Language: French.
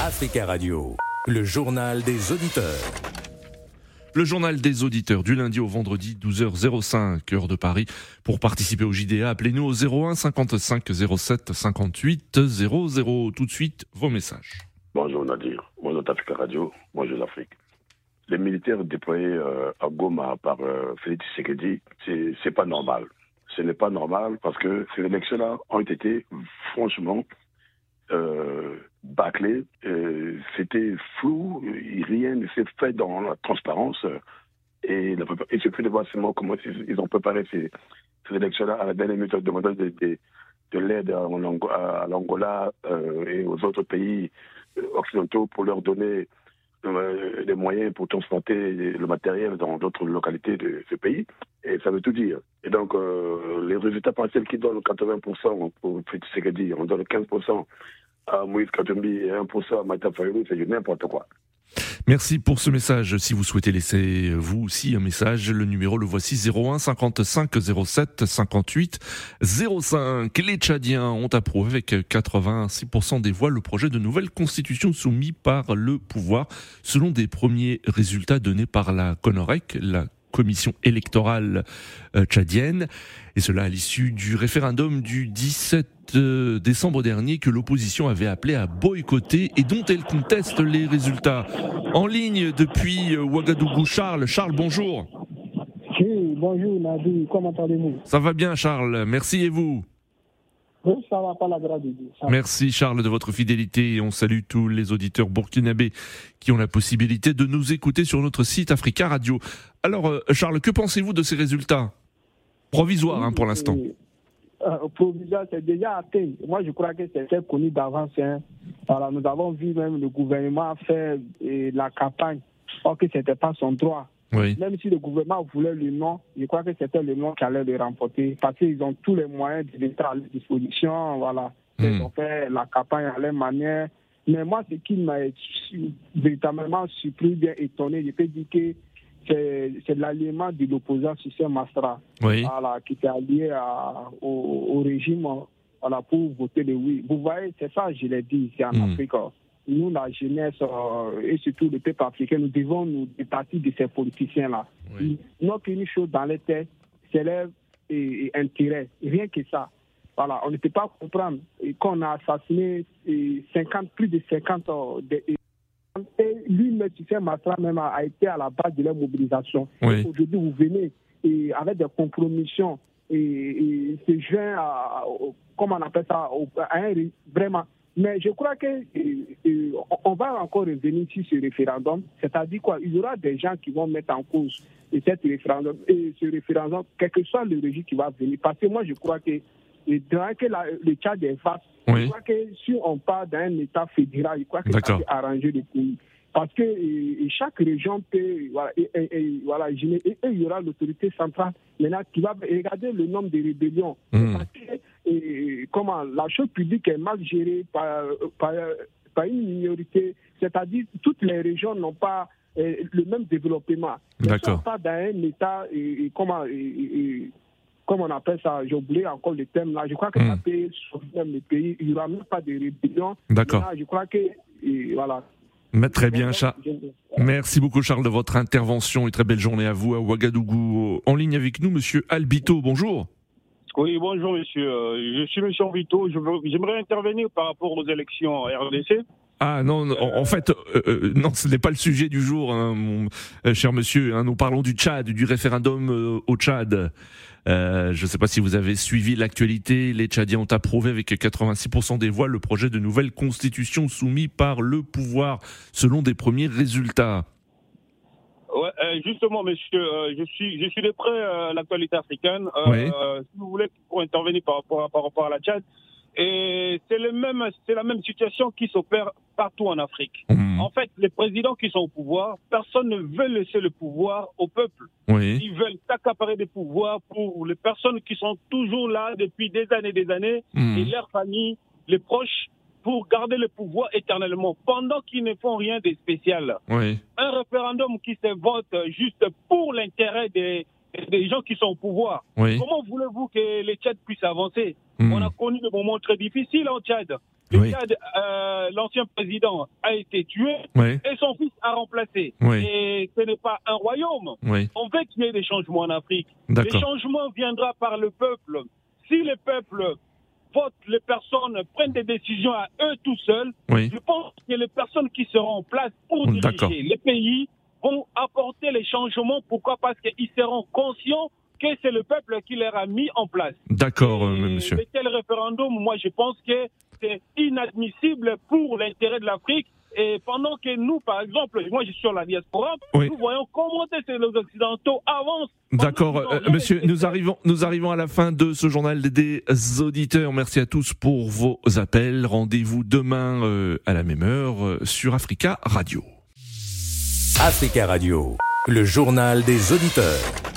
Africa Radio, le journal des auditeurs. Le journal des auditeurs du lundi au vendredi 12h05 heure de Paris. Pour participer au JDA, appelez-nous au 01 55 07 58 00. Tout de suite, vos messages. Bonjour Nadir, bonjour Africa Radio, bonjour l'Afrique. Les militaires déployés euh, à Goma par euh, Félix Tshisekedi, c'est pas normal. Ce n'est pas normal parce que ces élections-là ont été franchement euh, bâclé. Euh, c'était flou, rien ne s'est fait dans la transparence. Et il suffit de voir comment ils ont préparé ces, élections-là à la dernière minute, demandant de, de, de l'aide à l'Angola euh, et aux autres pays occidentaux pour leur donner euh, les moyens pour transporter le matériel dans d'autres localités de ce pays. Et ça veut tout dire. Et donc, euh, les résultats partiels qui donnent 80% pour Tshisekedi, on donne 15% à Moïse Katumbi et 1% à Fayou, c'est n'importe quoi. Merci pour ce message. Si vous souhaitez laisser vous aussi un message, le numéro le voici 01 55 07 58 05. Les Tchadiens ont approuvé avec 86% des voix le projet de nouvelle constitution soumis par le pouvoir selon des premiers résultats donnés par la CONOREC, la commission électorale euh, tchadienne, et cela à l'issue du référendum du 17 euh, décembre dernier que l'opposition avait appelé à boycotter et dont elle conteste les résultats. En ligne depuis euh, Ouagadougou, Charles. Charles, bonjour. Oui, bonjour Nadi, comment allez-vous? Ça va bien Charles, merci et vous? Ça va pas la Merci Charles de votre fidélité et on salue tous les auditeurs burkinabés qui ont la possibilité de nous écouter sur notre site Africa Radio. Alors euh, Charles, que pensez-vous de ces résultats Provisoires hein, pour l'instant? Euh, provisoire, c'est déjà atteint. Moi, je crois que c'est connu d'avance. Hein. Voilà, nous avons vu même le gouvernement faire la campagne, or que ce n'était pas son droit. Même si le gouvernement voulait le nom, je crois que c'était le nom qui allait le remporter. Parce qu'ils ont tous les moyens de l'État à leur disposition. Voilà. Hmm. Ils ont fait la campagne à leur manière. Mais moi, ce qui m'a véritablement surpris, bien étonné, je peux dire que c'est l'alliement de l'opposant Système Mastra voilà, qui était allié au, régime voilà, pour voter le oui. Vous voyez, c'est ça, je l'ai dit ici en hmm. Afrique nous, la jeunesse euh, et surtout le peuple africain, nous devons nous départir de ces politiciens-là. Oui. Notre une chose dans les têtes, c'est leur et, intérêt, rien que ça. Voilà, on ne peut pas comprendre qu'on a assassiné 50, plus de 50 ans. et lui, M. Massa même a été à la base de leur mobilisation. Aujourd'hui, vous venez et avec des compromissions et, et se joint à, comment on appelle ça, à un, vraiment mais je crois que euh, euh, on va encore revenir sur ce référendum, c'est-à-dire quoi? Il y aura des gens qui vont mettre en cause cet référendum, et ce référendum, quel que soit le régime qui va venir. Parce que moi, je crois que dans que le Tchad est vaste, je crois que si on part d'un État fédéral, je crois que ça peut arranger le pays. Parce que chaque région peut, voilà, et, voilà, il y aura l'autorité centrale maintenant qui va regarder le nombre de rébellions. Hmm. Parce que et comment la chose publique est mal gérée par, par, une minorité, c'est-à-dire toutes les régions n'ont pas euh, le même développement. D'accord. pas dans un état et, comment on appelle ça, j'ai oublié encore le thème là. Je crois que ça hmm. peut sauver le pays. Il n'y aura même pas de rébellion. D'accord. Je crois que voilà. Très bien, Charles. Merci beaucoup, Charles, de votre intervention et très belle journée à vous à Ouagadougou. En ligne avec nous, Monsieur Albito. Bonjour. Oui, bonjour monsieur. Euh, je suis monsieur Vito. J'aimerais intervenir par rapport aux élections RDC. Ah non, en fait, euh, euh, non, ce n'est pas le sujet du jour, hein, cher monsieur. Hein. nous parlons du Tchad, du référendum au Tchad. je ne sais pas si vous avez suivi l'actualité. Les Tchadiens ont approuvé avec 86% des voix le projet de nouvelle constitution soumis par le pouvoir, selon des premiers résultats. Ouais, euh, justement, monsieur, euh, je suis, je suis de près euh, l'actualité africaine. Si vous voulez, pour intervenir par rapport, par rapport à la Tchad, et c'est le même, c'est la même situation qui s'opère partout en Afrique. Mmh. En fait, les présidents qui sont au pouvoir, personne ne veut laisser le pouvoir au peuple. Oui. Ils veulent accaparer des pouvoirs pour les personnes qui sont toujours là depuis des années, des années, mmh. et leurs familles, les proches pour garder le pouvoir éternellement, pendant qu'ils ne font rien de spécial. Oui. Un référendum qui se vote juste pour l'intérêt des, des gens qui sont au pouvoir. Comment voulez-vous que les Tchad puissent avancer hmm. On a connu des moments très difficiles en Tchad. Euh, l'ancien président a été tué et son fils a remplacé. Et ce n'est pas un royaume. On veut qu'il y ait des changements en Afrique. Les changements viendront par le peuple. Si le peuple vote, les personnes prennent des décisions à eux tout seuls, je pense que les personnes qui seront en place pour diriger les pays vont apporter les changements. Pourquoi? Parce qu'ils seront conscients que c'est le peuple qui les a mis en place. D'accord, euh, monsieur. Et tel référendum, moi, je pense que c'est inadmissible pour l'intérêt de l'Afrique. Et pendant que nous, par exemple, moi je suis sur la diaspora, nous voyons comment les Occidentaux avancent. D'accord, euh, monsieur, nous arrivons, nous arrivons à la fin de ce journal des auditeurs. Merci à tous pour vos appels. Rendez-vous demain euh, à la même heure sur Africa Radio. Africa Radio, le journal des auditeurs.